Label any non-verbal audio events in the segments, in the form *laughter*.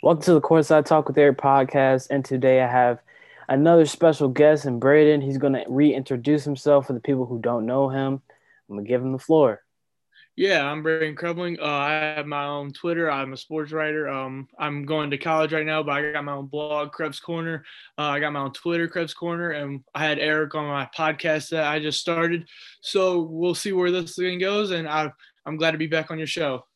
Welcome to the Courtside Talk with Eric podcast. And today I have another special guest in Brayden. He's going to reintroduce himself for the people who don't know him. I'm going to give him the floor. Yeah, I'm Brayden Creveling. Uh, I have my own Twitter. I'm a sports writer. Um, I'm going to college right now, but I got my own blog, Krebs Corner. Uh, I got my own Twitter, Krebs Corner, and I had Eric on my podcast that I just started. So we'll see where this thing goes, and I, I'm glad to be back on your show.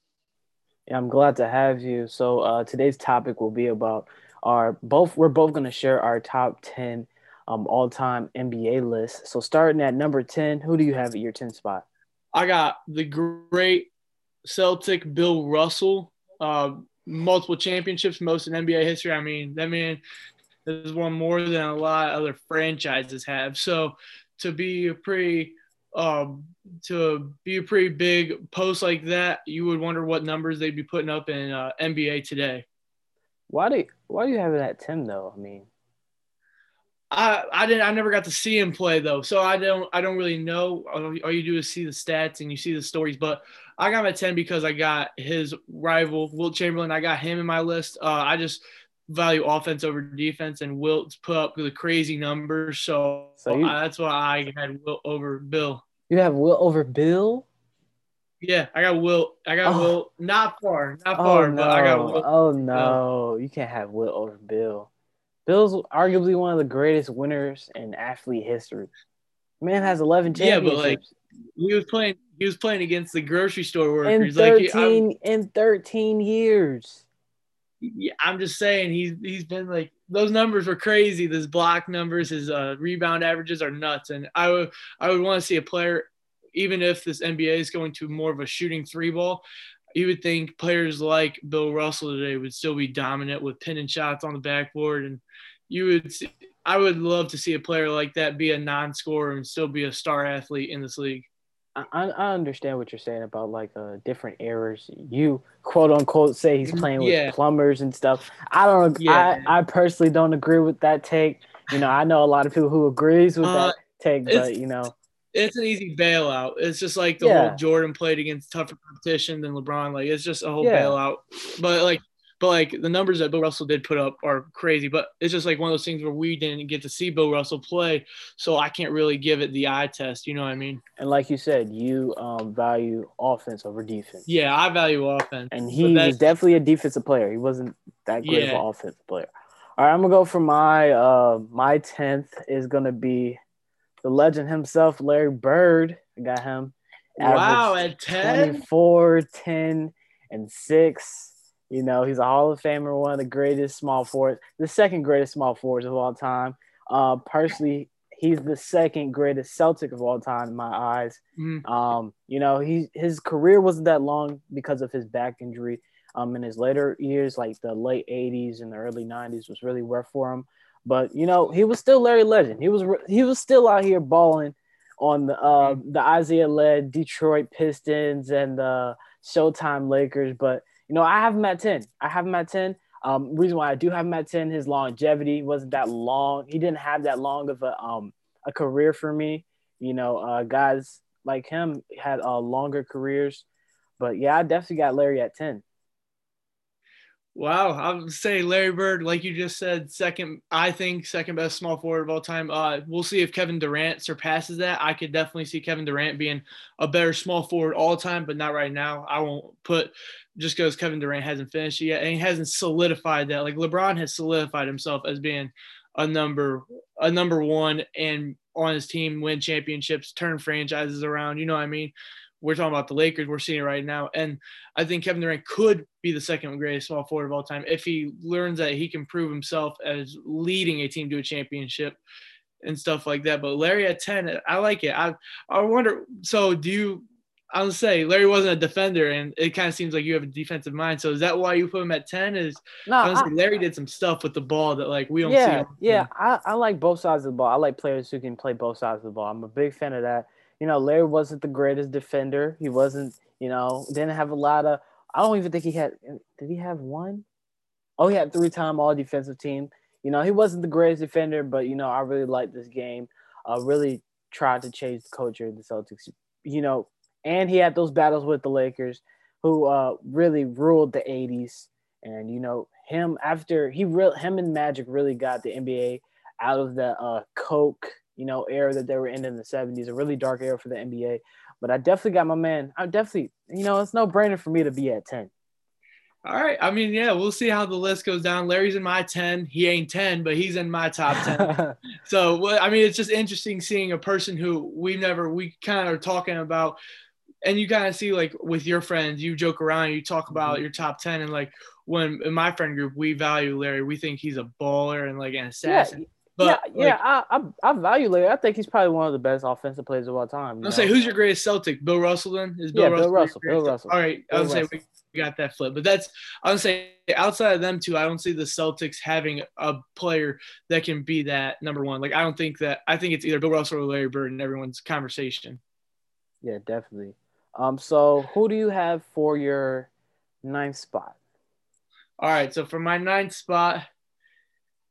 Yeah, I'm glad to have you. So uh, today's topic will be about our both. We're both going to share our top ten um, all-time NBA list. So starting at number ten, who do you have at your ten spot? I got the great Celtic Bill Russell, uh, multiple championships, most in NBA history. I mean, that man has won more than a lot of other franchises have. So to be a pretty um, to be a pretty big post like that, you would wonder what numbers they'd be putting up in uh, NBA today. Why do you, why do you have it at ten though? I mean, I I didn't I never got to see him play though, so I don't I don't really know. All, you do is see the stats and you see the stories. But I got him at ten because I got his rival Wilt Chamberlain. I got him in my list. Uh, I just value offense over defense, and Wilt's put up the crazy numbers. So, so you, that's why I had Wilt over Bill. You have Wilt over Bill? Yeah, I got Wilt. I got oh. Wilt. Not far, not oh, far, oh, no. but I got Wilt. Oh no, uh, you can't have Wilt over Bill. Bill's arguably one of the greatest winners in athlete history. Man has eleven championships. Yeah, but like he was playing, he was playing against the grocery store workers. In thirteen, like, in thirteen years I'm just saying he's he's been like those numbers were crazy. Those block numbers, his uh, rebound averages are nuts, and I would I would want to see a player, even if this NBA is going to more of a shooting three ball. You would think players like Bill Russell today would still be dominant with pinning shots on the backboard, and you would. See, I would love to see a player like that be a non-scorer and still be a star athlete in this league. I, I understand what you're saying about like uh, different errors. You quote unquote say he's playing with yeah. plumbers and stuff. I don't. Yeah. I, I personally don't agree with that take. You know, I know a lot of people who agrees with uh, that take, but you know, it's an easy bailout. It's just like the yeah. whole Jordan played against tougher competition than LeBron. Like it's just a whole bailout. But like but like the numbers that Bill Russell did put up are crazy. But it's just like one of those things where we didn't get to see Bill Russell play, so I can't really give it the eye test. You know what I mean? And like you said, you um, value offense over defense. Yeah, I value offense. And he was definitely a defensive player. He wasn't that great yeah. of an offensive player. All right, I'm gonna go for my uh, my tenth is gonna be the legend himself, Larry Bird. I got him. Wow, at 10? 24, 10, and 6. You know, he's a Hall of Famer, one of the greatest small forwards, the second greatest small forwards of all time. Uh, personally, he's the second greatest Celtic of all time in my eyes. Mm. Um, you know, he his career wasn't that long because of his back injury. Um, in his later years, like the late '80s and the early '90s, was really rough for him. But you know, he was still Larry Legend. He was he was still out here balling on the uh, mm. the Isiah-led Detroit Pistons and the Showtime Lakers. But you know, I have him at 10. I have him at 10. Um, reason why I do have him at 10, his longevity wasn't that long. He didn't have that long of a um a career for me. You know, uh, guys like him had uh, longer careers. But yeah, I definitely got Larry at 10. Wow, I would say Larry Bird, like you just said, second, I think second best small forward of all time. Uh, we'll see if Kevin Durant surpasses that. I could definitely see Kevin Durant being a better small forward all time, but not right now. I won't put just because Kevin Durant hasn't finished yet and he hasn't solidified that. Like LeBron has solidified himself as being a number a number one and on his team win championships, turn franchises around. You know what I mean? we're talking about the Lakers. We're seeing it right now, and I think Kevin Durant could be the second greatest small forward of all time if he learns that he can prove himself as leading a team to a championship and stuff like that. But Larry at ten, I like it. I I wonder. So do you? I'll say Larry wasn't a defender, and it kind of seems like you have a defensive mind. So is that why you put him at ten? Is no, I, Larry did some stuff with the ball that like we don't yeah, see. Yeah, I, I like both sides of the ball. I like players who can play both sides of the ball. I'm a big fan of that you know, Larry wasn't the greatest defender. He wasn't, you know, didn't have a lot of. I don't even think he had. Did he have one? Oh, he had three-time All Defensive Team. You know, he wasn't the greatest defender, but you know, I really liked this game. I uh, really tried to change the culture of the Celtics. You know, and he had those battles with the Lakers, who uh, really ruled the '80s. And you know him after he real him and Magic really got the NBA out of the uh, Coke you know era that they were in in the 70s, a really dark era for the NBA. But I definitely got my man. I definitely you know it's no brainer for me to be at 10. All right. I mean, yeah, we'll see how the list goes down. Larry's in my 10. He ain't 10, but he's in my top 10. *laughs* so, well, I mean, it's just interesting seeing a person who we never, we kind of are talking about, and you kind of see like with your friends, you joke around, you talk about mm-hmm. your top 10, and like when in my friend group, we value Larry. We think he's a baller and like an assassin. Yeah. But yeah, yeah I, I, I value Larry. I think he's probably one of the best offensive players of all time. I'll say, who's your greatest Celtic? Bill Russell then? Is Bill yeah, Russell Bill Russell. Bill Russell. All right, I would say we got that flip. But that's I would say outside of them two, I don't see the Celtics having a player that can be that number one. Like I don't think that I think it's either Bill Russell or Larry Bird in everyone's conversation. Yeah, definitely. Um, so who do you have for your ninth spot? All right, so for my ninth spot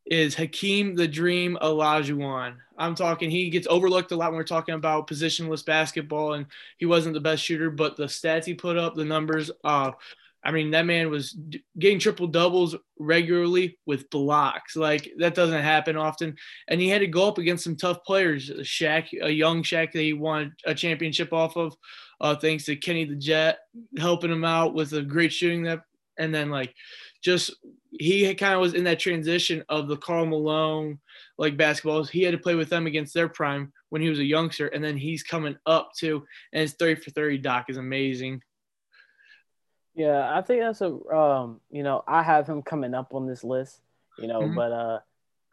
is Hakeem the Dream Olajuwon. I'm talking he gets overlooked a lot when we're talking about positionless basketball, and he wasn't the best shooter, but the stats he put up, the numbers, uh, I mean, that man was getting triple doubles regularly with blocks. Like that doesn't happen often. And he had to go up against some tough players. Shaq, a young Shaq that he won a championship off of, uh, thanks to Kenny the Jet helping him out with a great shooting that. And then like, just he kind of was in that transition of the Karl Malone like basketballs. He had to play with them against their prime when he was a youngster, and then he's coming up too. And his 30 for 30 doc is amazing. Yeah, I think that's a um, you know, I have him coming up on this list, you know, mm-hmm. but uh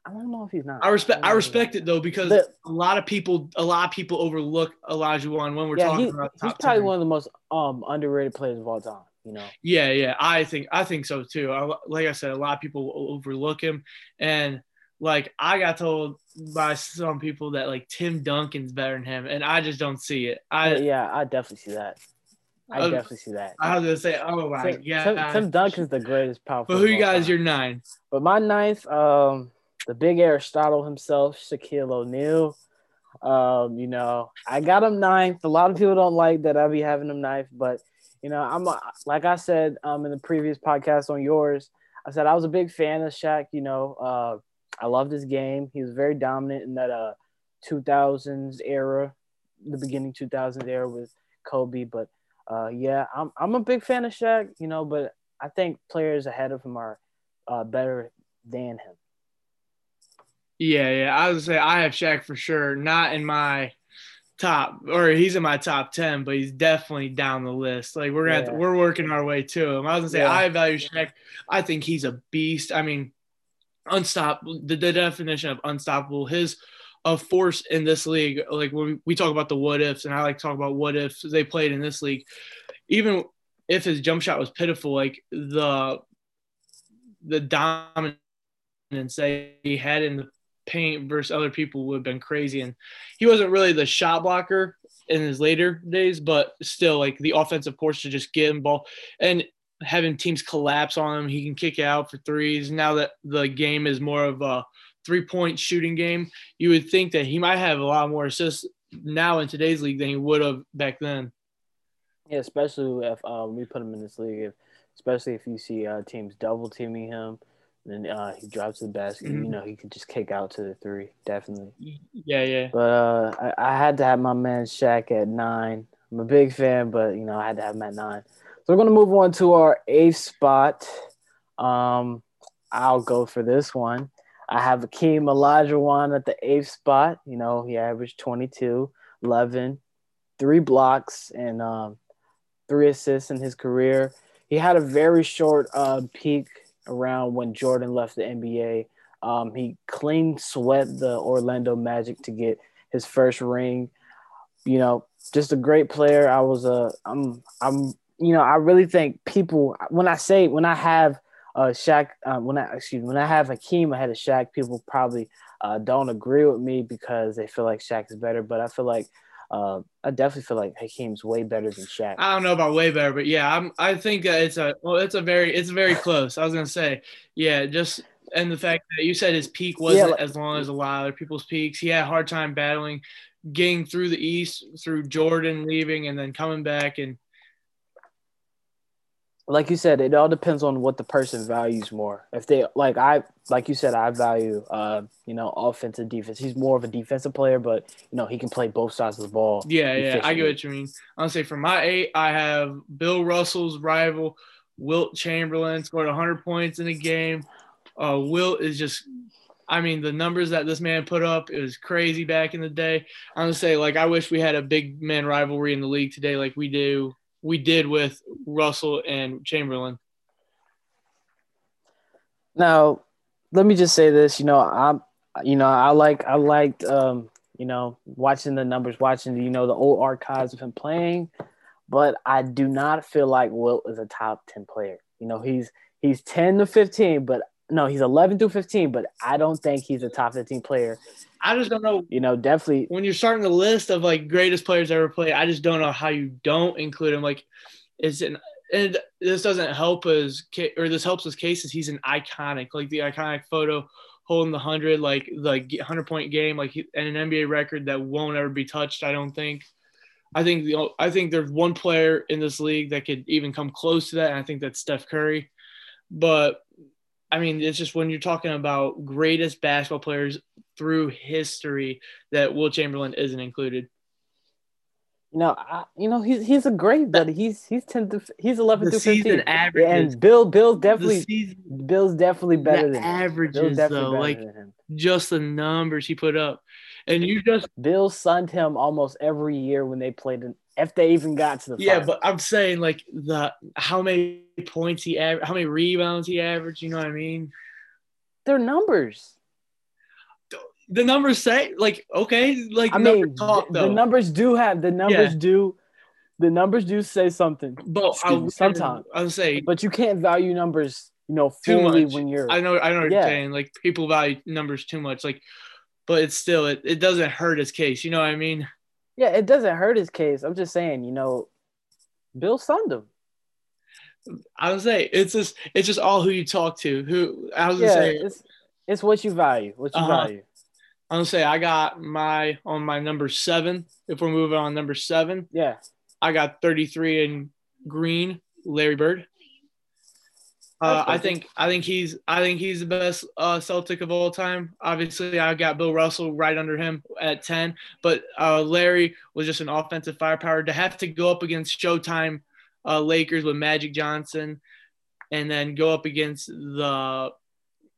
I don't know if he's not. I respect I, I respect it though because a lot of people a lot of people overlook Elijah Olajuwon when we're yeah, talking he, about he's probably 10. one of the most um underrated players of all time. You know. Yeah, yeah, I think I think so too. I, like I said, a lot of people overlook him, and like I got told by some people that like Tim Duncan's better than him, and I just don't see it. I yeah, I definitely see that. I uh, definitely see that. I was gonna say, oh my Tim, god, Tim, Tim Duncan's the greatest power. But who you guys? Your nine. But my ninth, um, the big Aristotle himself, Shaquille O'Neal. Um, you know, I got him ninth. A lot of people don't like that I be having him ninth, but you know, I'm a, like I said um in the previous podcast on yours. I said I was a big fan of Shaq. You know, uh, I loved his game. He was very dominant in that uh 2000s era, the beginning 2000s era with Kobe, but uh, yeah, I'm I'm a big fan of Shaq, you know, but I think players ahead of him are uh, better than him. Yeah, yeah, I would say I have Shaq for sure. Not in my top, or he's in my top ten, but he's definitely down the list. Like we're gonna, yeah. to, we're working our way to him. I was gonna say yeah. I value Shaq. I think he's a beast. I mean, unstoppable. The, the definition of unstoppable. His a force in this league. Like when we talk about the what ifs, and I like to talk about what ifs they played in this league. Even if his jump shot was pitiful, like the the dominance that he had in the paint versus other people would have been crazy. And he wasn't really the shot blocker in his later days, but still like the offensive course to just get him ball and having teams collapse on him. He can kick out for threes. Now that the game is more of a three point shooting game, you would think that he might have a lot more assists now in today's league than he would have back then. Yeah, especially if um, we put him in this league, if, especially if you see uh, teams double teaming him, then uh, he drops the basket. Mm-hmm. You know, he could just kick out to the three, definitely. Yeah, yeah. But uh, I, I, had to have my man Shaq at nine. I'm a big fan, but you know, I had to have him at nine. So we're gonna move on to our eighth spot. Um, I'll go for this one. I have Akeem Olajuwon at the eighth spot. You know, he averaged 22, 11, three blocks, and um, three assists in his career. He had a very short uh, peak around when Jordan left the NBA. Um, he clean swept the Orlando Magic to get his first ring. You know, just a great player. I was a, I'm, I'm, you know, I really think people when I say when I have uh, Shaq, um, when I excuse me, when I have Hakeem ahead of Shaq, people probably uh, don't agree with me because they feel like Shaq is better. But I feel like uh, I definitely feel like Hakeem's way better than Shaq. I don't know about way better, but yeah, I'm. I think it's a well, it's a very it's very close. I was gonna say, yeah, just and the fact that you said his peak wasn't yeah, like, as long as a lot of other people's peaks. He had a hard time battling, getting through the East through Jordan leaving and then coming back and like you said, it all depends on what the person values more. If they like, I like you said, I value, uh, you know, offensive defense. He's more of a defensive player, but you know, he can play both sides of the ball. Yeah, yeah, I get what you mean. I'll say for my eight, I have Bill Russell's rival, Wilt Chamberlain, scored 100 points in a game. Uh, Wilt is just, I mean, the numbers that this man put up it was crazy back in the day. I'm gonna say, like, I wish we had a big man rivalry in the league today, like we do we did with Russell and Chamberlain. Now, let me just say this. You know, I'm, you know, I like, I liked, um, you know, watching the numbers, watching, you know, the old archives of him playing, but I do not feel like Wilt is a top 10 player. You know, he's, he's 10 to 15, but no, he's 11 through 15, but I don't think he's a top 15 player. I just don't know. You know, definitely when you're starting the list of like greatest players ever played, I just don't know how you don't include him. Like, it's it? And this doesn't help his or this helps his cases. He's an iconic, like the iconic photo holding the hundred, like the hundred point game, like and an NBA record that won't ever be touched. I don't think. I think the I think there's one player in this league that could even come close to that, and I think that's Steph Curry. But I mean, it's just when you're talking about greatest basketball players through history that Wilt Chamberlain isn't included. You know, I, you know he's he's a great buddy. He's he's ten to he's eleven the to fifteen. Average and Bill Bill's definitely season, Bill's definitely better than averages though. Like just the numbers he put up, and you just Bill sunned him almost every year when they played in if they even got to the yeah. But I'm saying like the how many points he averaged, how many rebounds he averaged. You know what I mean? They're numbers. The numbers say like okay, like I mean talk, the, the, numbers do have the numbers yeah. do the numbers do say something. But I, sometimes I'm saying, but you can't value numbers, you know, fully when you're. I know, I know what yeah. you're saying. Like people value numbers too much, like, but it's still it, it doesn't hurt his case. You know what I mean? Yeah, it doesn't hurt his case. I'm just saying, you know, Bill sunned him. I would say it's just it's just all who you talk to. Who I was yeah, say it's it's what you value. What you uh-huh. value. I'm gonna say I got my on my number seven. If we're moving on number seven, yeah, I got 33 in green, Larry Bird. Uh, I think I think he's I think he's the best uh, Celtic of all time. Obviously, I got Bill Russell right under him at ten, but uh, Larry was just an offensive firepower to have to go up against Showtime uh, Lakers with Magic Johnson, and then go up against the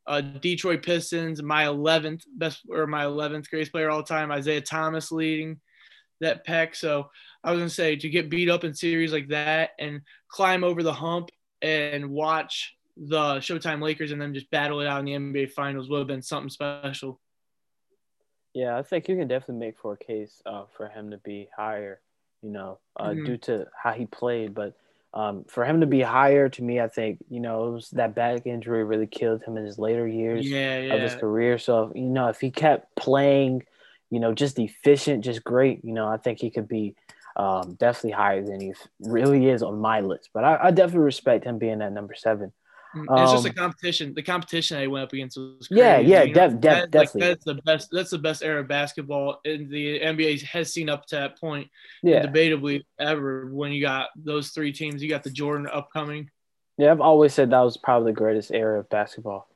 uh, Detroit Pistons, my 11th best or my 11th greatest player all time, Isiah Thomas leading that pack. So I was gonna say to get beat up in series like that and climb over the hump and watch the Showtime Lakers and then just battle it out in the NBA Finals would have been something special. Yeah, I think you can definitely make for a case uh, for him to be higher, you know, uh, mm-hmm. due to how he played. But um, for him to be higher, to me, I think you know it was that back injury really killed him in his later years yeah, yeah. of his career. So you know, if he kept playing, you know, just efficient, just great, you know, I think he could be um, definitely higher than he really is on my list. But I, I definitely respect him being at number seven. Mm, it's um, just a competition. The competition I went up against was crazy. yeah, yeah, you know, def, def, that, definitely. Like, that's the best. That's the best era of basketball in the NBA has seen up to that point. Yeah, debatably ever. When you got those three teams, you got the Jordan upcoming. Yeah, I've always said that was probably the greatest era of basketball.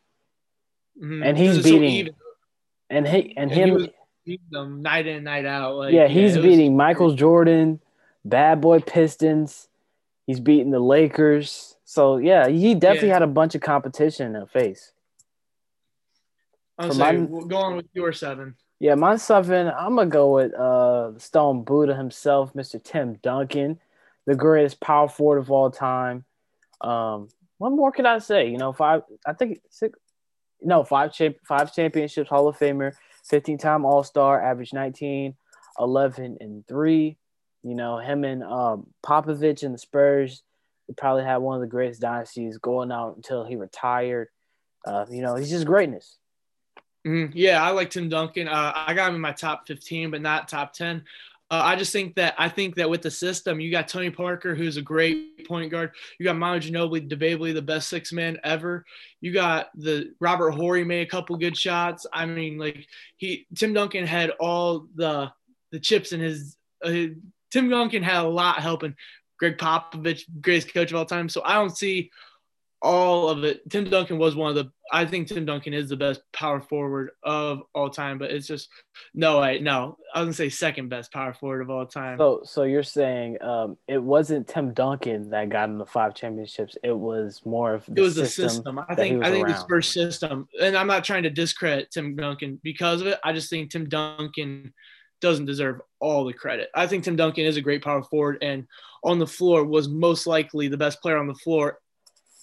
Mm-hmm. And he's beating, so and he and, and him. He was, beating them night in night out. Like, yeah, he's yeah, beating Michael Jordan, Bad Boy Pistons. He's beating the Lakers. So yeah, he definitely yeah. had a bunch of competition in face. I'll say, my, we'll go on with your seven. Yeah, my seven. I'm gonna go with uh Stone Buddha himself, Mr. Tim Duncan, the greatest power forward of all time. Um, what more can I say? You know, five. I think six. No, five champ, five championships, Hall of Famer, 15 time All Star, average 19, 11 and three. You know, him and um, Popovich and the Spurs probably had one of the greatest dynasties going out until he retired. Uh, you know, he's just greatness. Mm, yeah, I like Tim Duncan. Uh, I got him in my top 15, but not top 10. Uh, I just think that I think that with the system, you got Tony Parker, who's a great point guard. You got Manu Ginobili, debatably the best six man ever. You got the Robert Horry made a couple good shots. I mean, like he Tim Duncan had all the the chips in his. Uh, Tim Duncan had a lot helping Gregg Popovich, greatest coach of all time. So I don't see all of it. Tim Duncan was one of the. I think Tim Duncan is the best power forward of all time, but it's just no way. No, I was gonna say second best power forward of all time. So, so you're saying um, it wasn't Tim Duncan that got him the five championships. It was more of it was the system. I think I think around. the Spurs system, and I'm not trying to discredit Tim Duncan because of it. I just think Tim Duncan doesn't deserve all the credit. I think Tim Duncan is a great power forward, and on the floor was most likely the best player on the floor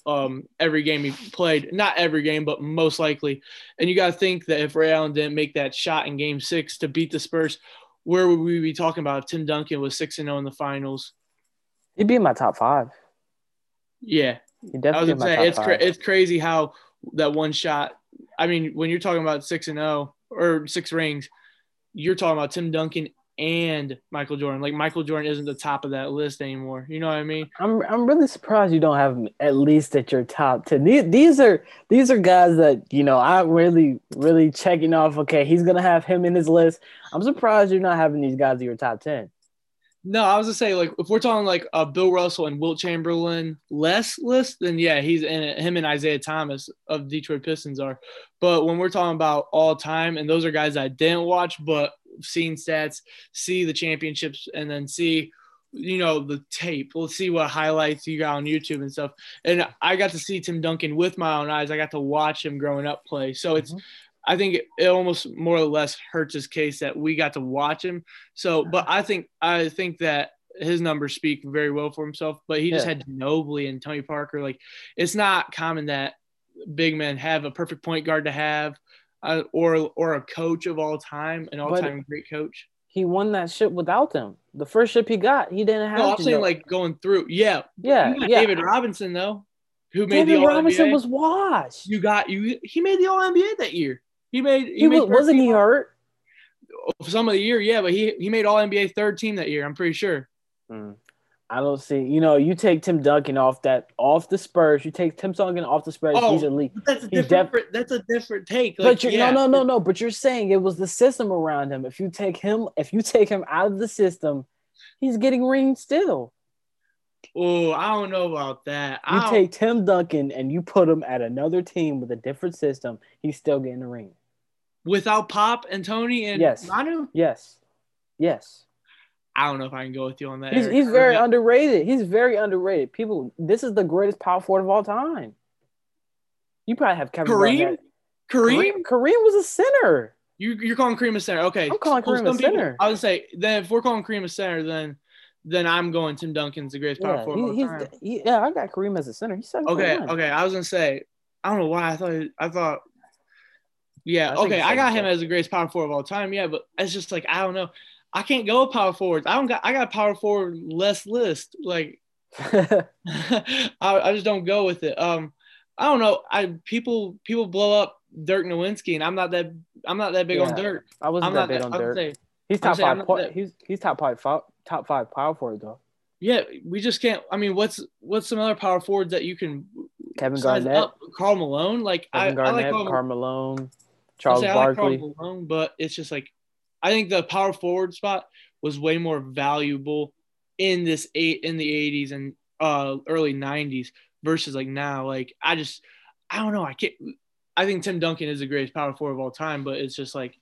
um, every game he played. Not every game, but most likely. And you got to think that if Ray Allen didn't make that shot in Game Six to beat the Spurs, where would we be talking about if Tim Duncan was six and zero oh in the finals? He'd be in my top five. Yeah, he definitely. I was say it's cra- it's crazy how that one shot. I mean, when you're talking about six and zero oh, or six rings, you're talking about Tim Duncan and Michael Jordan. Like Michael Jordan isn't the top of that list anymore. You know what I mean? I'm I'm really surprised you don't have him at least at your top ten. These, these are these are guys that you know I'm really really checking off. Okay, he's gonna have him in his list. I'm surprised you're not having these guys in your top ten. No, I was gonna say like if we're talking like uh, Bill Russell and Wilt Chamberlain less list, then yeah, he's in it. Him and Isiah Thomas of Detroit Pistons are. But when we're talking about all time, and those are guys I didn't watch, but seen stats, see the championships, and then see you know the tape. Let's see what highlights you got on YouTube and stuff. And I got to see Tim Duncan with my own eyes. I got to watch him growing up play. So it's. Mm-hmm. I think it, it almost more or less hurts his case that we got to watch him. So, but I think I think that his numbers speak very well for himself. But he just had Ginobili and Tony Parker. Like, it's not common that big men have a perfect point guard to have uh, or or a coach of all time, an all time great coach. He won that ship without them. The first ship he got, he didn't have. No, I'm saying go. like going through. Yeah, yeah, yeah. David Robinson though, who made David the All-NBA. Robinson was washed. You got you. He made the All NBA that year. He made. He, he made was, wasn't he hurt? Some of the year, yeah, but he he made All NBA third team that year. I'm pretty sure. Mm. I don't see. You know, you take Tim Duncan off that off the Spurs. You take Tim Duncan off the Spurs. Oh, he's elite. That's a different. Def- that's a different take. Like, but you yeah. no, no, no, no. But you're saying it was the system around him. If you take him, if you take him out of the system, he's getting rings still. Oh, I don't know about that. You take Tim Duncan and you put him at another team with a different system, he's still getting a ring. Without Pop and Tony and yes. Manu? Yes. Yes. I don't know if I can go with you on that. He's, he's very underrated. He's very underrated. People, this is the greatest power forward of all time. You probably have Kevin Kareem. Kareem? Kareem, Kareem was a center. You, you're calling Kareem a center. Okay, I'm calling Kareem a center. I would say then if we're calling Kareem a center, then then I'm going Tim Duncan's the greatest power yeah, forward he, of all time. He, yeah, I got Kareem as a center. He's okay. Okay, I was gonna say I don't know why I thought I thought. Yeah, I okay, I got him as the greatest power forward of all time. Yeah, but it's just like I don't know. I can't go power forwards. I don't got I got power forward less list. Like *laughs* I, I just don't go with it. Um I don't know. I people people blow up Dirk Nowitzki, and I'm not that I'm not that big yeah, on Dirk. I wasn't I'm that big on Dirk. Say, he's top five. that, he's he's top five top five power forward though. Yeah, we just can't. I mean, what's what's some other power forwards that you can? Kevin Garnett, up? Karl Malone, like Kevin I, Garnett, I like Karl, Malone, Charles Barkley. Like Malone, but it's just like I think the power forward spot was way more valuable in this eight in the 80s and uh, early 90s versus like now. Like I just I don't know. I can't. I think Tim Duncan is the greatest power forward of all time, but it's just like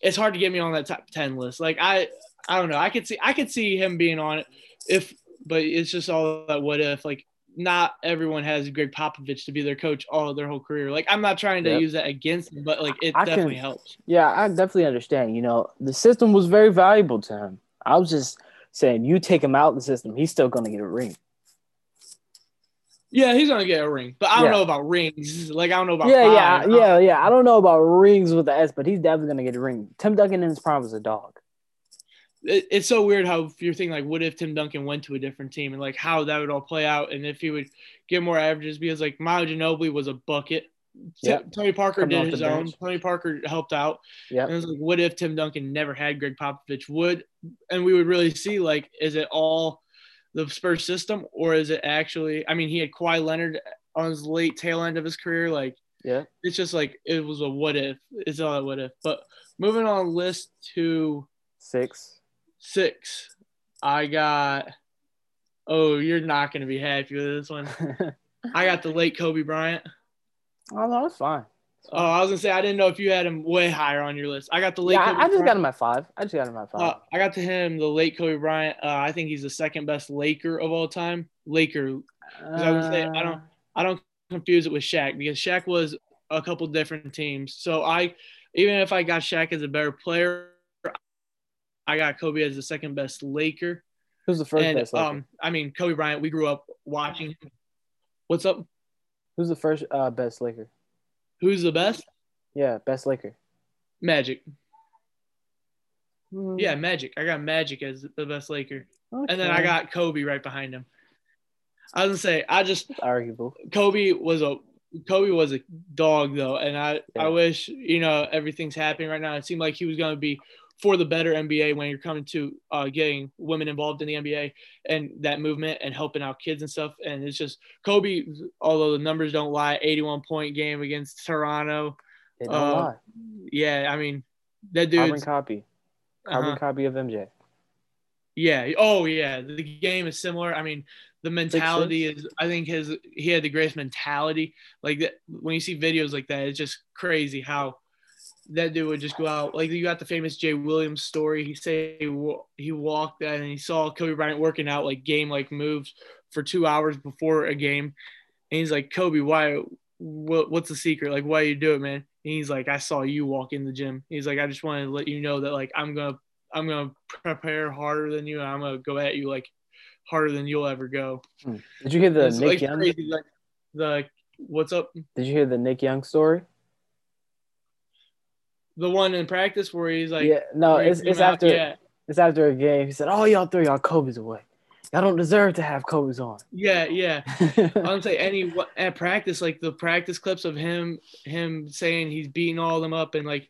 it's hard to get me on that top 10 list. Like I I don't know. I could see I could see him being on it if but it's just all that what if like not everyone has Gregg Popovich to be their coach all their whole career. Like I'm not trying to yep. use that against him, but like it I definitely can, helps. Yeah, I definitely understand. You know, the system was very valuable to him. I was just saying, you take him out of the system, he's still going to get a ring. Yeah, he's gonna get a ring, but I don't yeah. know about rings. Like I don't know about. Yeah, yeah, yeah, yeah. I don't know about rings with the S, but he's definitely gonna get a ring. Tim Duncan in his prime was a dog it, it's so weird how you're thinking like, what if Tim Duncan went to a different team and like how that would all play out, and if he would get more averages because like Manu Ginobili was a bucket. Yep. Tony Parker Coming did his own. Bench. Tony Parker helped out. Yeah. And it was like, what if Tim Duncan never had Gregg Popovich? Would and we would really see like, is it all the Spurs system or is it actually? I mean, he had Kawhi Leonard on his late tail end of his career. Like, yeah, it's just like it was a what if. It's all a what if. But moving on list to six six. I got Oh, you're not gonna be happy with this one. *laughs* I got the late Kobe Bryant. oh no, it's fine. Oh, I was gonna say I didn't know if you had him way higher on your list. I got the late. Yeah, Kobe I, I just got him at five. I just got him at five. Uh, I got to him the late Kobe Bryant. Uh, I think he's the second best Laker of all time. Laker. 'cause I would say I don't. I don't confuse it with Shaq because Shaq was a couple different teams. So I, even if I got Shaq as a better player, I got Kobe as the second best Laker. Who's the first and best? Laker? um, I mean Kobe Bryant. We grew up watching. What's up? Who's the first uh, best Laker? Who's the best? Yeah, best Laker. Magic. Hmm, Yeah, Magic. I got Magic as the best Laker, okay. and then I got Kobe right behind him. I was gonna say I just It's arguable. Kobe was a Kobe was a dog though, and I Yeah. I wish you know everything's happening right now. It seemed like he was gonna be for the better NBA when you're coming to uh, getting women involved in the NBA and that movement and helping out kids and stuff. And it's just Kobe, although the numbers don't lie, 81 point game against Toronto. They don't Uh, lie. Yeah, I mean that dude. Carbon copy. Carbon copy of MJ. Yeah. Oh, yeah. The game is similar. I mean, the mentality is. I think his he had the greatest mentality. Like that when you see videos like that, it's just crazy how that dude would just go out. Like you got the famous Jay Williams story. He say he he walked and he saw Kobe Bryant working out like game like moves for two hours before a game, and he's like, Kobe, why? What, what's the secret? Like, why you do it, man? And he's like, I saw you walk in the gym. He's like, I just wanted to let you know that like I'm gonna I'm gonna prepare harder than you, and I'm gonna go at you like harder than you'll ever go. Hmm. Did you hear the It's, Nick like, Young? crazy, like the what's up? Did you hear the Nick Young story? The one in practice where he's like, yeah, no, it's it's after yeah, it's after a game. He said, "Oh, y'all threw y'all Kobe's away. Y'all don't deserve to have Kobe's on." yeah, yeah. *laughs* I don't say any at practice, like the practice clips of him him saying he's beating all of them up, and like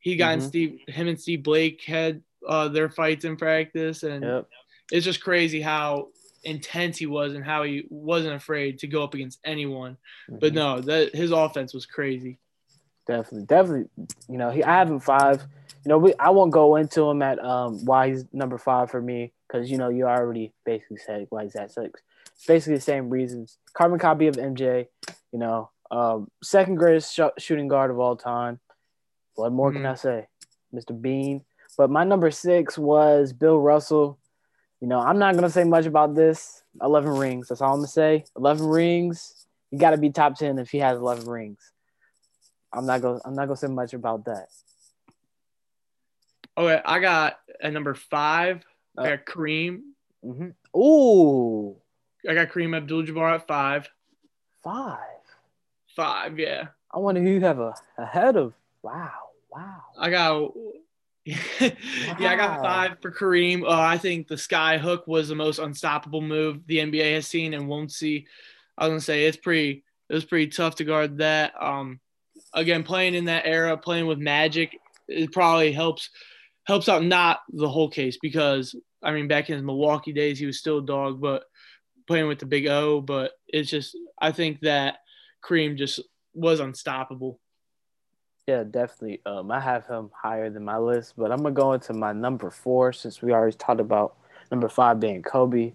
he got in Mhm. Steve, him and Steve Blake had uh, their fights in practice, and yep. it's just crazy how intense he was and how he wasn't afraid to go up against anyone. But Mhm. no, that his offense was crazy. Definitely, definitely. You know, he I have him five. You know, we I won't go into him at um why he's number five for me because you know you already basically said why he's at six. It's basically the same reasons. Carbon copy of MJ. You know, um, second greatest sh- shooting guard of all time. What more can Mhm. I say, Mr. Bean? But my number six was Bill Russell. You know, I'm not gonna say much about this. Eleven rings. That's all I'm gonna say. Eleven rings. You got to be top ten if he has eleven rings. I'm not gonna I'm not gonna say much about that. Okay, I got at number five. Uh, I got Kareem. hmm Ooh, I got Kareem Abdul-Jabbar at five. five. Five, yeah. I wonder who you have a ahead of. Wow, wow. I got. *laughs* yeah, I got five for Kareem. Uh, I think the sky hook was the most unstoppable move the NBA has seen and won't see. I was gonna say it's pretty. It was pretty tough to guard that. Um, again, playing in that era, playing with Magic, it probably helps helps out not the whole case because I mean back in his Milwaukee days he was still a dog, but playing with the Big O. But it's just I think that Kareem just was unstoppable. Yeah, definitely. Um, I have him higher than my list, but I'm gonna go into my number four since we already talked about number five being Kobe.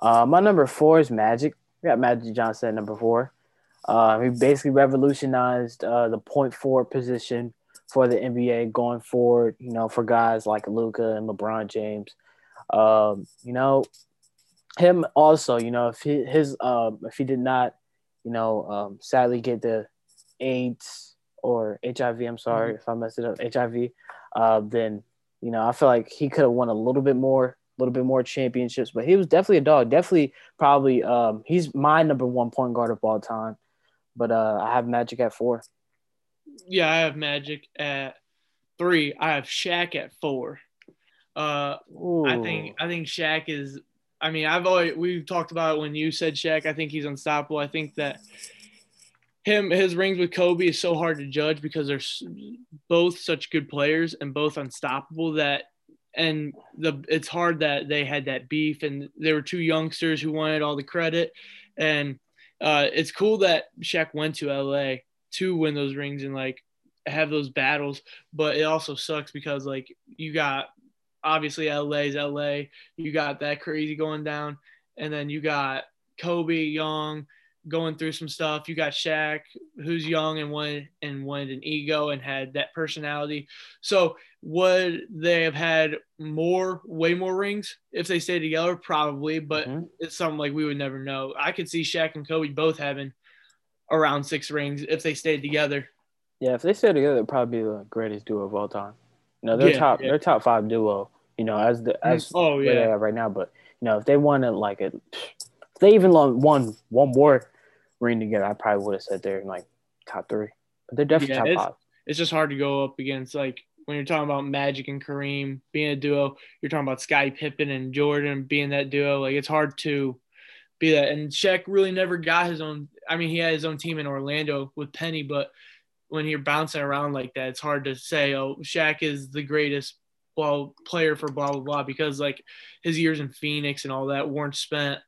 Uh, my number four is Magic. We got Magic Johnson at number four. Uh, he basically revolutionized uh, the point forward position for the NBA going forward. You know, for guys like Luka and LeBron James. Um, you know, him also. You know, if he, his um, if he did not, you know, um, sadly get the AIDS or HIV. I'm sorry if I messed it up. HIV. Uh, then you know, I feel like he could have won a little bit more, a little bit more championships. But he was definitely a dog. Definitely, probably. Um, he's my number one point guard of all time. But uh, I have Magic at four. Yeah, I have Magic at three. I have Shaq at four. Uh, I think I think Shaq is. I mean, I've always we've talked about it when you said Shaq. I think he's unstoppable. I think that him his rings with Kobe is so hard to judge because they're both such good players and both unstoppable. That and the it's hard that they had that beef and they were two youngsters who wanted all the credit. And uh, it's cool that Shaq went to LA to win those rings and like have those battles. But it also sucks because like you got obviously LA's LA. You got that crazy going down, and then you got Kobe young going through some stuff. You got Shaq, who's young and wanted and wanted an ego and had that personality. So would they have had more, way more rings if they stayed together? Probably, but mm-hmm. it's something like we would never know. I could see Shaq and Kobe both having around six rings if they stayed together. Yeah, if they stayed together, it'd probably be the greatest duo of all time. You know, they're yeah, top, yeah. they're top five duo. You know, as the as oh yeah right now. But you know, if they wanted like a, if they even won one more ring together, I probably would have said they're in like top three. But they're definitely yeah, top it's, five. It's just hard to go up against like when you're talking about Magic and Kareem being a duo. You're talking about Scottie Pippen and Jordan being that duo. Like it's hard to be that. And Shaq really never got his own. I mean, he had his own team in Orlando with Penny, but when you're bouncing around like that, it's hard to say, oh, Shaq is the greatest well player for blah blah blah because like his years in Phoenix and all that weren't spent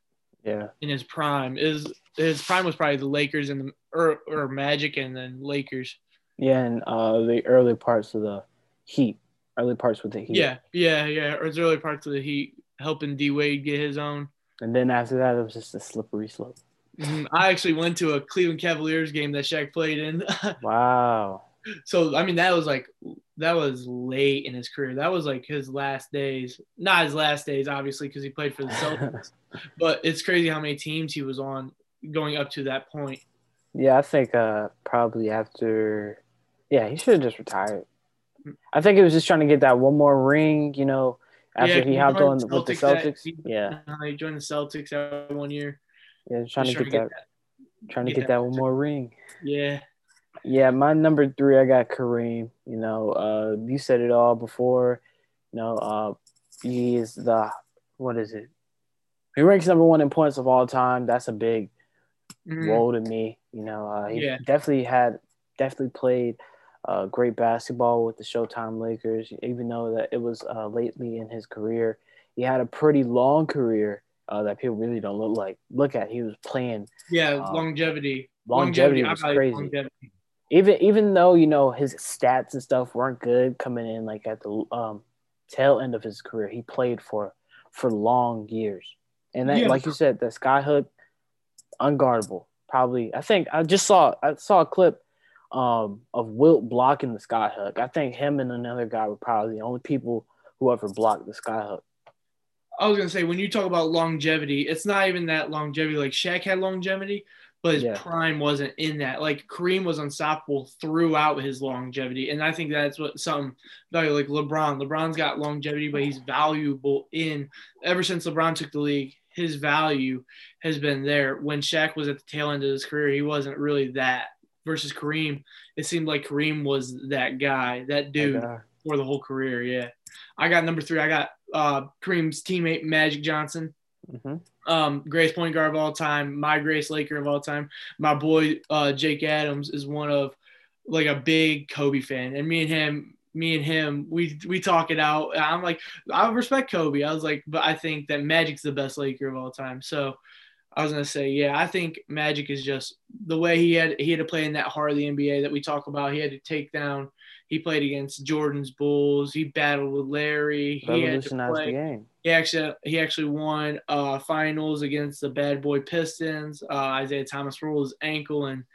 yeah in his prime. Is his prime was probably the Lakers and the or, or Magic and then Lakers. Yeah, and uh, the early parts of the Heat, early parts with the Heat. Yeah, yeah, yeah. Or his early parts of the Heat, helping D Wade get his own. And then after that, it was just a slippery slope. Mm-hmm. I actually went to a Cleveland Cavaliers game that Shaq played in. *laughs* wow. So I mean, that was like that was late in his career. That was like his last days. Not his last days, obviously, because he played for the *laughs* Celtics. but it's crazy how many teams he was on going up to that point. Yeah, I think uh, probably after. Yeah, he should have just retired. I think he was just trying to get that one more ring, you know, after yeah, he hopped on with the Celtics. That, yeah, uh, he joined the Celtics that one year. Yeah, trying, to, trying get to get that, trying to get, get that, that one more ring. Yeah. Yeah, my number three, I got Kareem. You know, uh, you said it all before. You know, uh, he is the what is it? He ranks number one in points of all time. That's a big mm-hmm. role to me. You know, uh, he yeah. definitely had definitely played uh, great basketball with the Showtime Lakers. Even though that it was uh, lately in his career, he had a pretty long career uh, that people really don't look like look at. He was playing. Yeah, um, longevity. Longevity, longevity was crazy. Longevity even even though you know his stats and stuff weren't good coming in like at the um, tail end of his career, he played for for long years. And that, yeah. like you said, the skyhook, unguardable. Probably, I think I just saw I saw a clip um, of Wilt blocking the skyhook. I think him and another guy were probably the only people who ever blocked the skyhook. I was gonna say when you talk about longevity, it's not even that longevity. Like Shaq had longevity, but his yeah. prime wasn't in that. Like Kareem was unstoppable throughout his longevity, and I think that's what some value like LeBron. LeBron's got longevity, but he's valuable in ever since LeBron took the league. His value has been there. When Shaq was at the tail end of his career, he wasn't really that. Versus Kareem, it seemed like Kareem was that guy, that dude for the whole career. Yeah, I got number three. I got uh, Kareem's teammate Magic Johnson. Mm-hmm um, greatest point guard of all time, my greatest Laker of all time. My boy uh, Jake Adams is one of like a big Kobe fan, and me and him, me and him, we we talk it out. I'm like, I respect Kobe. I was like, but I think that Magic's the best Laker of all time. So I was gonna say, yeah, I think Magic is just the way he had he had to play in that heart of the NBA that we talk about. He had to take down. He played against Jordan's Bulls. He battled with Larry. He had to play. The game he actually he actually won uh, finals against the bad boy Pistons. Uh, Isiah Thomas rolled his ankle and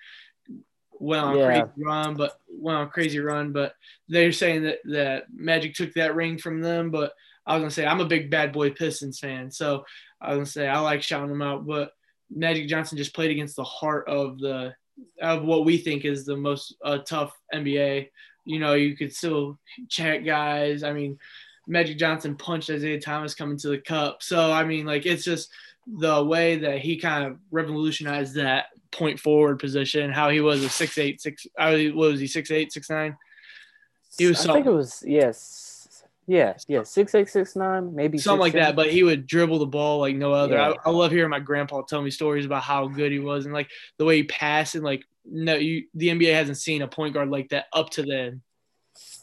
went on yeah. a crazy run, but went on a crazy run. But they're saying that that Magic took that ring from them. But I was gonna say I'm a big bad boy Pistons fan, so I was gonna say I like shouting them out. But Magic Johnson just played against the heart of the of what we think is the most uh, tough NBA. You know, you could still check guys. I mean, Magic Johnson punched Isiah Thomas coming to the cup. So I mean, like it's just the way that he kind of revolutionized that point forward position. How he was a six eight six. What was he six eight six nine? He was. I think it was yes, yeah, yeah, six eight six nine, maybe something like that. But he would dribble the ball like no other. Yeah. I, I, love hearing my grandpa tell me stories about how good he was and like the way he passed and like no, you the NBA hasn't seen a point guard like that up to then.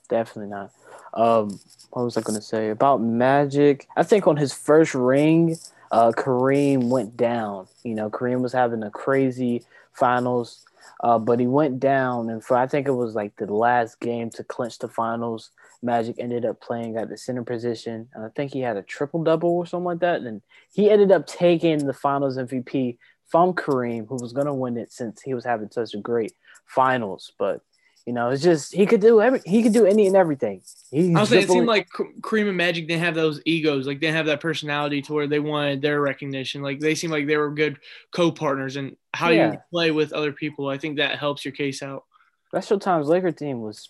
Definitely not. Um, what was I going to say about Magic? I think on his first ring, uh, Kareem went down. You know, Kareem was having a crazy finals, uh, but he went down, and for I think it was like the last game to clinch the finals. Magic ended up playing at the center position. And I think he had a triple double or something like that. And he ended up taking the finals MVP from Kareem, who was going to win it since he was having such a great finals. But you know, it's just he could do every he could do any and everything. He I was saying it seemed like Kareem and Magic didn't have those egos, like they didn't have that personality to where they wanted their recognition. Like they seemed like they were good co-partners and how yeah. you play with other people. I think that helps your case out. That Showtime's Laker team was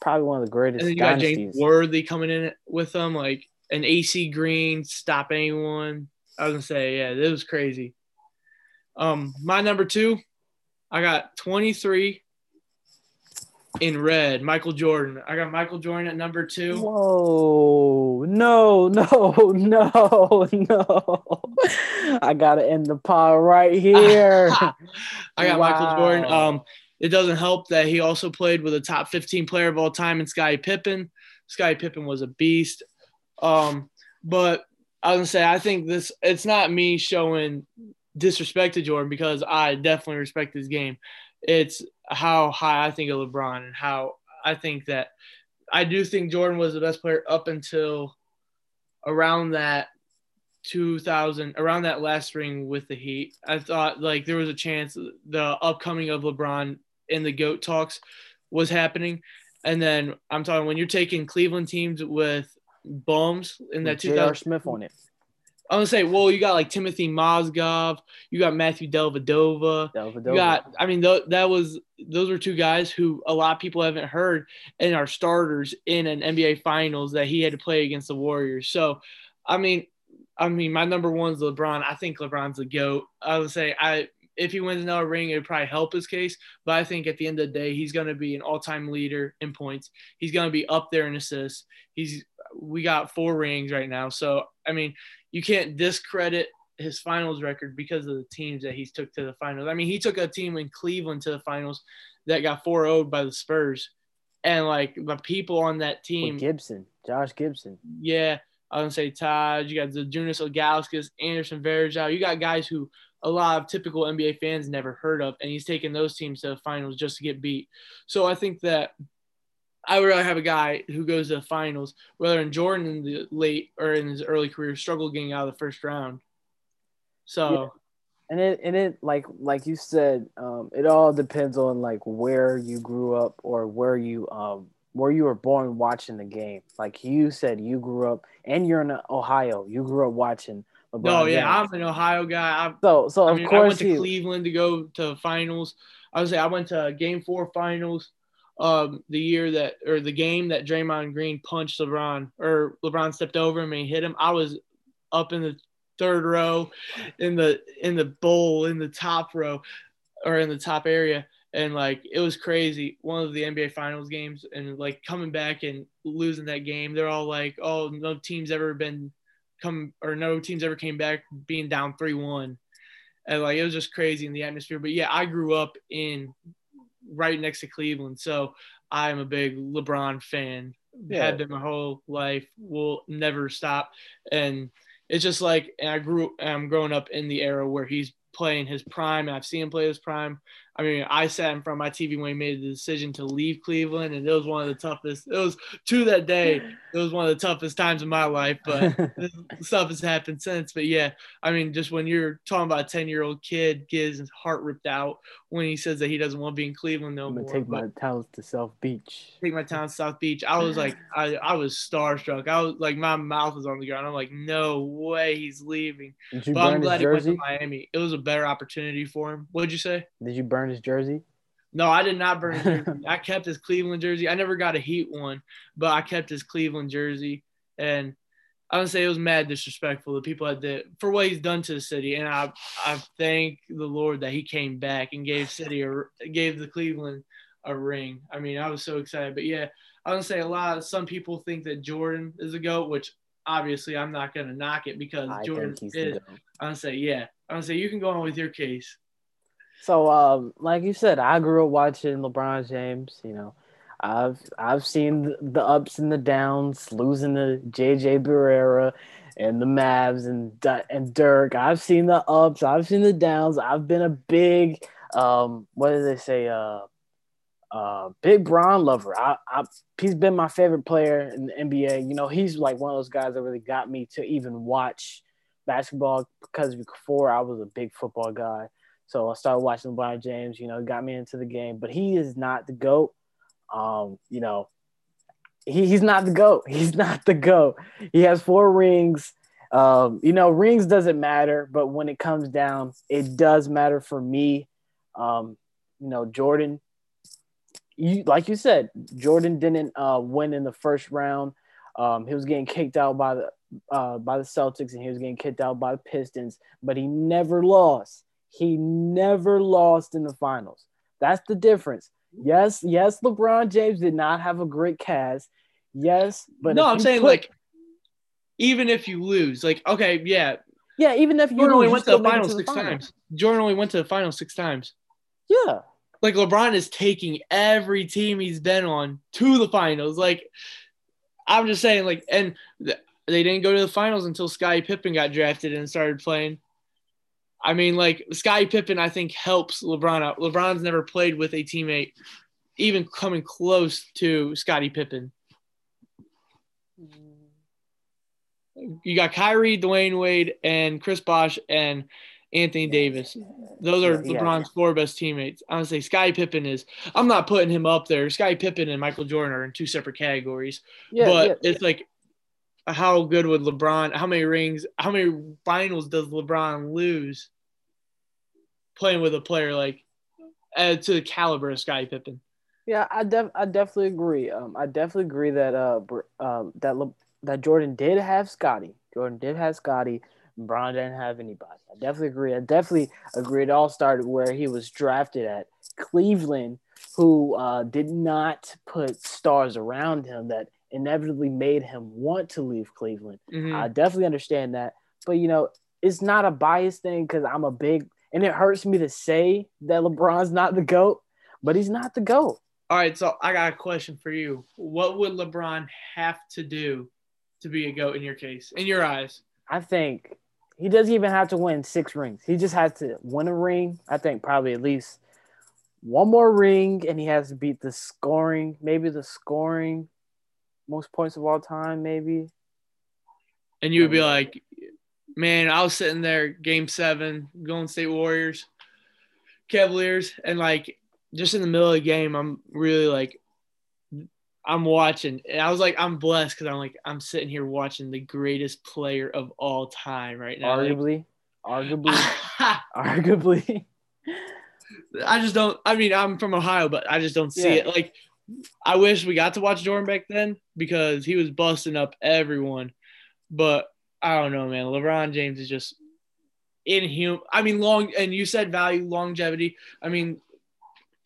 probably one of the greatest. And you got James Worthy coming in with them, like an AC Green, stop anyone. I was gonna say, yeah, it was crazy. Um, my number two, I got 23 in red, Michael Jordan. I got Michael Jordan at number two. Whoa, no, no, no, no. I gotta end the pod right *laughs* here. I got wow. Michael Jordan. Um, it doesn't help that he also played with a top 15 player of all time in Scottie Pippen. Scottie Pippen was a beast. Um, but I was gonna say I think this it's not me showing disrespect to Jordan because I definitely respect his game. It's how high I think of LeBron and how I think that I do think Jordan was the best player up until around that 2000 around that last ring with the Heat. I thought like there was a chance the upcoming of LeBron in the GOAT talks was happening. And then I'm talking when you're taking Cleveland teams with bums in that 2000 Smith on it. I'm gonna say, well, you got like Timothy Mozgov, you got Matthew Dellavedova, Dellavedova. you got. I mean, th- that was those were two guys who a lot of people haven't heard and are starters in an NBA Finals that he had to play against the Warriors. So, I mean, I mean, my number one is LeBron. I think LeBron's the goat. I would say I if he wins another ring, it would probably help his case. But I think at the end of the day, he's going to be an all-time leader in points. He's going to be up there in assists. He's we got four rings right now, so I mean, you can't discredit his finals record because of the teams that he's took to the finals. I mean, he took a team in Cleveland to the finals that got 4 0 by the Spurs. And like the people on that team With Gibson, Josh Gibson. Yeah. I was gonna say Todd, you got the Zydrunas Ilgauskas, Anderson Varejao. You got guys who a lot of typical NBA fans never heard of, and he's taking those teams to the finals just to get beat. So I think that I would rather have a guy who goes to the finals, whether in Jordan in the late or in his early career, struggle getting out of the first round. So, yeah. and it and it like like you said, um, it all depends on like where you grew up or where you um where you were born watching the game. Like you said, you grew up and you're in Ohio. You grew up watching. LeBron no, yeah. I'm an Ohio guy. I, so, so I of mean, course, I went to he, Cleveland to go to finals. I was say I went to Game Four finals um, the year that or the game that Draymond Green punched LeBron or LeBron stepped over him and hit him, I was up in the third row in the in the bowl in the top row or in the top area. And like it was crazy. One of the nba finals games and like coming back and losing that game they're all like oh no team's ever been come or no teams ever came back being down 3-1 and like it was just crazy in the atmosphere. But yeah i grew up in right next to Cleveland. So I'm a big LeBron fan. Yeah. Have been my whole life. Will never stop. And it's just like I grew I'm growing up in the era where he's playing his prime and I've seen him play his prime. I mean, I sat in front of my TV when he made the decision to leave Cleveland, and it was one of the toughest. It was to that day, it was one of the toughest times of my life. But *laughs* stuff has happened since. But yeah, I mean, just when you're talking about a ten year old kid gets his heart ripped out when he says that he doesn't want to be in Cleveland no I'm gonna more. Take my talents to South Beach. Take my talents to South Beach. I was like, I, I was starstruck. I was like, my mouth was on the ground. I'm like, no way, he's leaving. Did you but burn I'm glad his jersey? he went to Miami. It was a better opportunity for him. What'd you say? Did you burn his jersey? No, I did not burn his jersey. *laughs* I kept his Cleveland jersey. I never got a Heat one, but I kept his Cleveland jersey. And I would say it was mad disrespectful to people that did for what he's done to the city. And I I thank the Lord that he came back and gave city a gave the Cleveland a ring. I mean, I was so excited. But yeah, I would say a lot of some people think that Jordan is a goat, which obviously I'm not gonna knock it because I Jordan is. I'm gonna say yeah. I'm gonna say you can go on with your case. So, um, like you said, I grew up watching LeBron James. You know, I've I've seen the ups and the downs, losing to JJ Barea and the Mavs and and Dirk. I've seen the ups, I've seen the downs. I've been a big um, what did they say? Uh, Uh, big Bron lover. I, I, he's been my favorite player in the NBA. You know, he's like one of those guys that really got me to even watch basketball because before I was a big football guy. So I started watching LeBron James. You know, got me into the game. But he is not the goat. Um, you know, he, he's not the goat. *laughs* He's not the goat. He has four rings. Um, you know, rings doesn't matter, but when it comes down, it does matter for me. Um, you know, Jordan, you like you said, Jordan didn't uh, win in the first round. Um, he was getting kicked out by the uh, by the Celtics, and he was getting kicked out by the Pistons, but he never lost. He never lost in the finals. That's the difference. Yes, yes, LeBron James did not have a great cast. Yes, but no, I'm saying put, like even if you lose, like okay, yeah, yeah, even if you Jordan lose, only went to the finals six final. times. Jordan only went to the final six times. Yeah, like LeBron is taking every team he's been on to the finals. Like I'm just saying, like, and th- they didn't go to the finals until Scottie Pippen got drafted and started playing. I mean, like Scottie Pippen, I think helps LeBron out. LeBron's never played with a teammate even coming close to Scottie Pippen. You got Kyrie, Dwyane Wade, and Chris Bosh and Anthony Davis. Those are yeah, LeBron's yeah. four best teammates. Say Scottie Pippen is. I'm not putting him up there. Scottie Pippen and Michael Jordan are in two separate categories. Yeah, but it's like, how good would LeBron? How many rings? How many finals does LeBron lose playing with a player like uh, to the caliber of Scottie Pippen? Yeah, I def I definitely agree. Um, I definitely agree that uh, uh that Le- that Jordan did have Scottie. Jordan did have Scottie. Bron didn't have anybody. I definitely agree. I definitely agree. It all started where he was drafted at Cleveland, who uh, did not put stars around him that inevitably made him want to leave Cleveland. Mm-hmm. I definitely understand that. But, you know, it's not a bias thing because I'm a big, and it hurts me to say that LeBron's not the GOAT, but he's not the GOAT. All right, so I got a question for you. What would LeBron have to do to be a GOAT in your case, in your eyes? I think he doesn't even have to win six rings. He just has to win a ring. I think probably at least one more ring, and he has to beat the scoring, maybe the scoring most points of all time, maybe. And you would be um, like, man, I was sitting there, game seven, Golden State Warriors, Cavaliers, and like just in the middle of the game, I'm really like, I'm watching. And I was like, I'm blessed because I'm like, I'm sitting here watching the greatest player of all time right now. Arguably, like, arguably, arguably. *laughs* *laughs* I just don't. I mean, I'm from Ohio, but I just don't see yeah. it. Like, I wish we got to watch Jordan back then because he was busting up everyone. But I don't know, man. LeBron James is just inhuman. I mean, long. And you said value, longevity. I mean,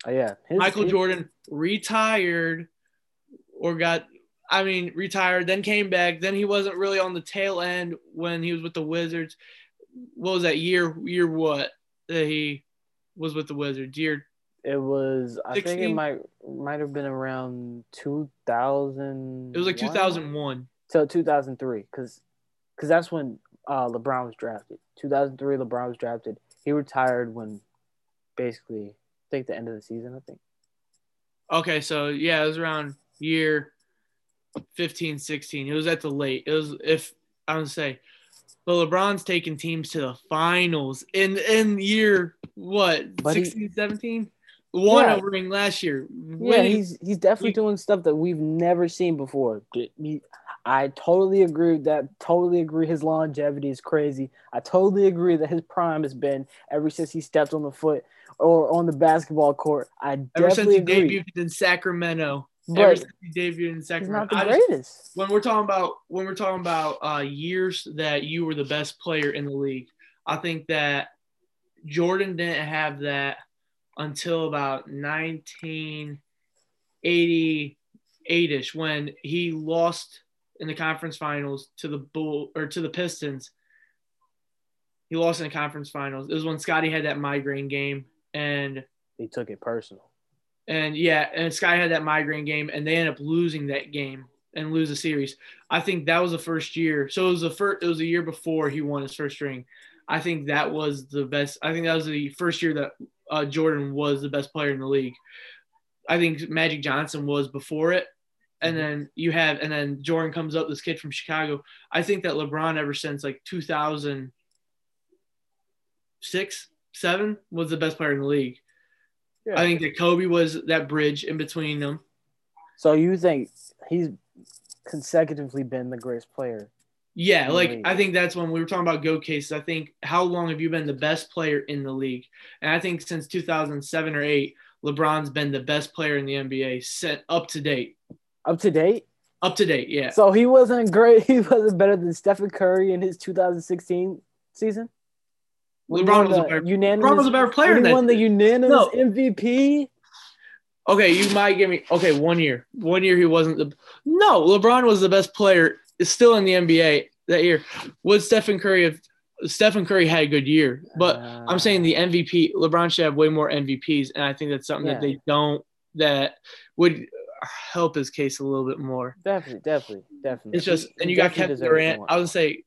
Oh, yeah. His, Michael Jordan retired or got, I mean, retired, then came back. Then he wasn't really on the tail end when he was with the Wizards. What was that year? Year what that he was with the Wizards? Year. It was. I 16? think it might might have been around two thousand. It was like two thousand one. So two thousand three, because because that's when uh, LeBron was drafted. Two thousand three, LeBron was drafted. He retired when basically think the end of the season, I think. Okay, so yeah, it was around year 15, 16. It was at the late. It was if I would say, but LeBron's taking teams to the finals in in year what but 16, he, 17? Won yeah. a ring last year. Yeah, he's he's definitely he, doing stuff that we've never seen before. I totally agree with that. Totally agree. His longevity is crazy. I totally agree that his prime has been ever since he stepped on the foot or on the basketball court. I ever since he agree. debuted in Sacramento. But ever since he debuted in Sacramento. Not the greatest. Just, when we're talking about when we're talking about uh, years that you were the best player in the league, I think that Jordan didn't have that until about 1988ish when he lost in the conference finals to the Bull or to the Pistons. He lost in the conference finals. It was when Scottie had that migraine game and he took it personal. And yeah, and Scottie had that migraine game, and they ended up losing that game and lose the series. I think that was the first year. So it was the first. It was a year before he won his first ring. I think that was the best. I think that was the first year that uh, Jordan was the best player in the league. I think Magic Johnson was before it. And Mm-hmm. then you have, and then Jordan comes up, this kid from Chicago. I think that LeBron, ever since like 2006, seven, was the best player in the league. Yeah. I think that Kobe was that bridge in between them. So you think he's consecutively been the greatest player? Yeah, like I think that's when we were talking about go cases. I think how long have you been the best player in the league? And I think since 2007 or 8, LeBron's been the best player in the NBA set up to date. Up to date? Up to date, yeah. So he wasn't great. *laughs* He wasn't better than Stephen Curry in his 2016 season. When he LeBron was a better- unanimous, LeBron was a better player he won the unanimous No. MVP. Okay, you might give me okay, one year. One year he wasn't the No, LeBron was the best player is still in the NBA that year. Would Stephen Curry have Stephen Curry had a good year, but I'm saying the MVP LeBron should have way more MVPs and I think that's something Yeah. that they don't that would help his case a little bit more. definitely, definitely, definitely. It's just and you got Kevin Durant. I would say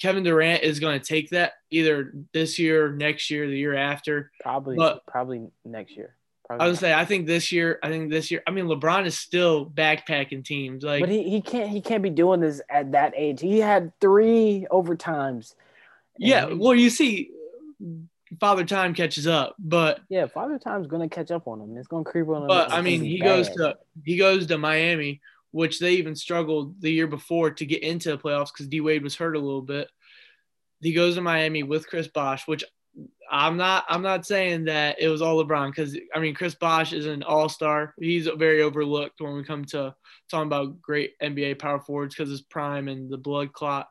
Kevin Durant is going to take that either this year, next year, the year after. probably, but- probably next year. I Probably would say I think this year, I think this year. I mean, LeBron is still backpacking teams. Like but he, he can't he can't be doing this at that age. He had three overtimes. Yeah, he- well, you see, Father Time catches up, but yeah, Father Time's gonna catch up on him. It's gonna creep on him. but I mean, he goes to he goes to Miami, which they even struggled the year before to get into the playoffs because D Wade was hurt a little bit. He goes to Miami with Chris Bosh, which I'm not I'm not saying that it was all LeBron because I mean Chris Bosh is an all star. He's very overlooked when we come to talking about great NBA power forwards because his prime and the blood clot.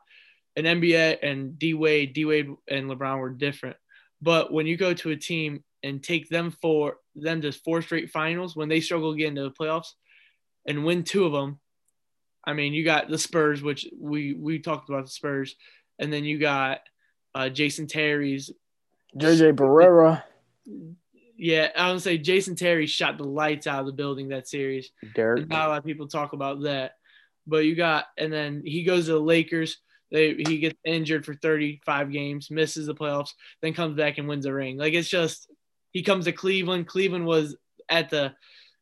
And NBA and D Wade, D Wade and LeBron were different. But when you go to a team and take them for them to four straight finals when they struggle to get into the playoffs and win two of them, I mean, you got the Spurs, which we we talked about the Spurs, and then you got uh, Jason Terry's. JJ Barea, Yeah, I would say Jason Terry shot the lights out of the building that series. And not a lot of people talk about that. But you got, and then he goes to the Lakers. They, he gets injured for 35 games, misses the playoffs, then comes back and wins a ring. Like it's just he comes to Cleveland. Cleveland was at the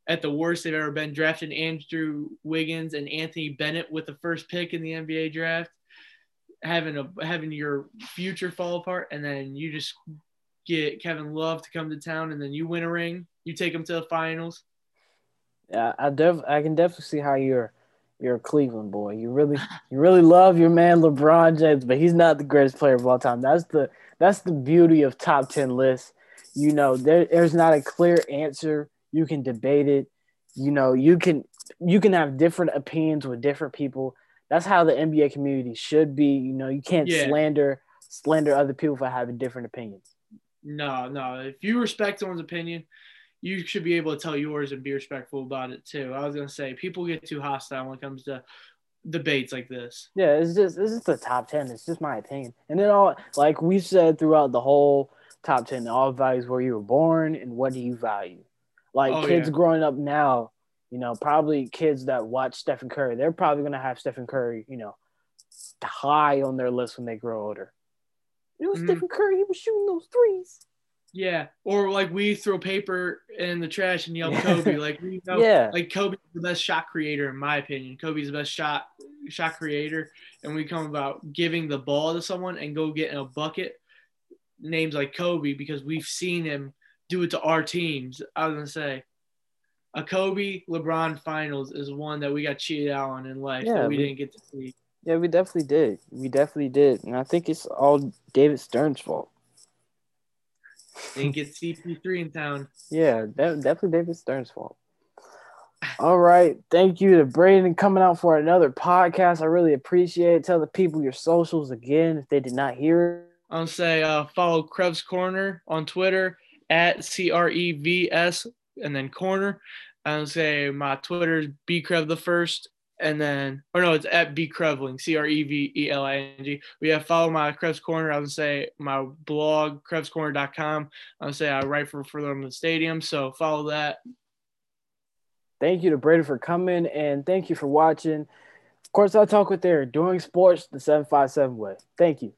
at the worst they've ever been. Drafted Andrew Wiggins and Anthony Bennett with the first pick in the NBA draft, having a having your future fall apart, and then you just get Kevin Love to come to town, and then you win a ring. You take him to the finals. Yeah, I def I can definitely see how you're you're a Cleveland boy. You really you really love your man LeBron James, but he's not the greatest player of all time. That's the that's the beauty of top ten lists. You know, there, there's not a clear answer. You can debate it. You know, you can you can have different opinions with different people. That's how the NBA community should be. You know, you can't Yeah. slander slander other people for having different opinions. No, no. If you respect someone's opinion, you should be able to tell yours and be respectful about it too. I was gonna say people get too hostile when it comes to debates like this. Yeah, it's just it's just the top ten. It's just my opinion. And then all like we said throughout the whole top ten, all values where you were born and what do you value. Like Oh, kids yeah. growing up now, you know, probably kids that watch Stephen Curry, they're probably gonna have Stephen Curry, you know, high on their list when they grow older. It was Mhm. Stephen Curry, he was shooting those threes. Yeah, or like we throw paper in the trash and yell Kobe. *laughs* Like we know, Yeah. like Kobe's the best shot creator in my opinion. Kobe's the best shot shot creator, and we come about giving the ball to someone and go get in a bucket. Names like Kobe because we've seen him do it to our teams. I was gonna say. A Kobe LeBron finals is one that we got cheated out on in life Yeah, that we we- didn't get to see. Yeah, we definitely did. We definitely did. And I think it's all David Stern's fault. Didn't get *laughs* CP3 in town. Yeah, that, definitely David Stern's fault. All right. Thank you to Brayden coming out for another podcast. I really appreciate it. Tell the people your socials again if they did not hear it. I'll say uh, follow Crevs Corner on Twitter at C R E V S and then corner. I'll say my Twitter is bcrev the first and then or no, it's at bcreveling C R E V E L I N G. We have follow my Crevs Corner. I would say my blog crevscorner.com. I would say I write for them the stadium, so follow that. Thank you to Brayden for coming and thank you for watching. Of course, I'll talk with Eric doing sports the 757 way. Thank you.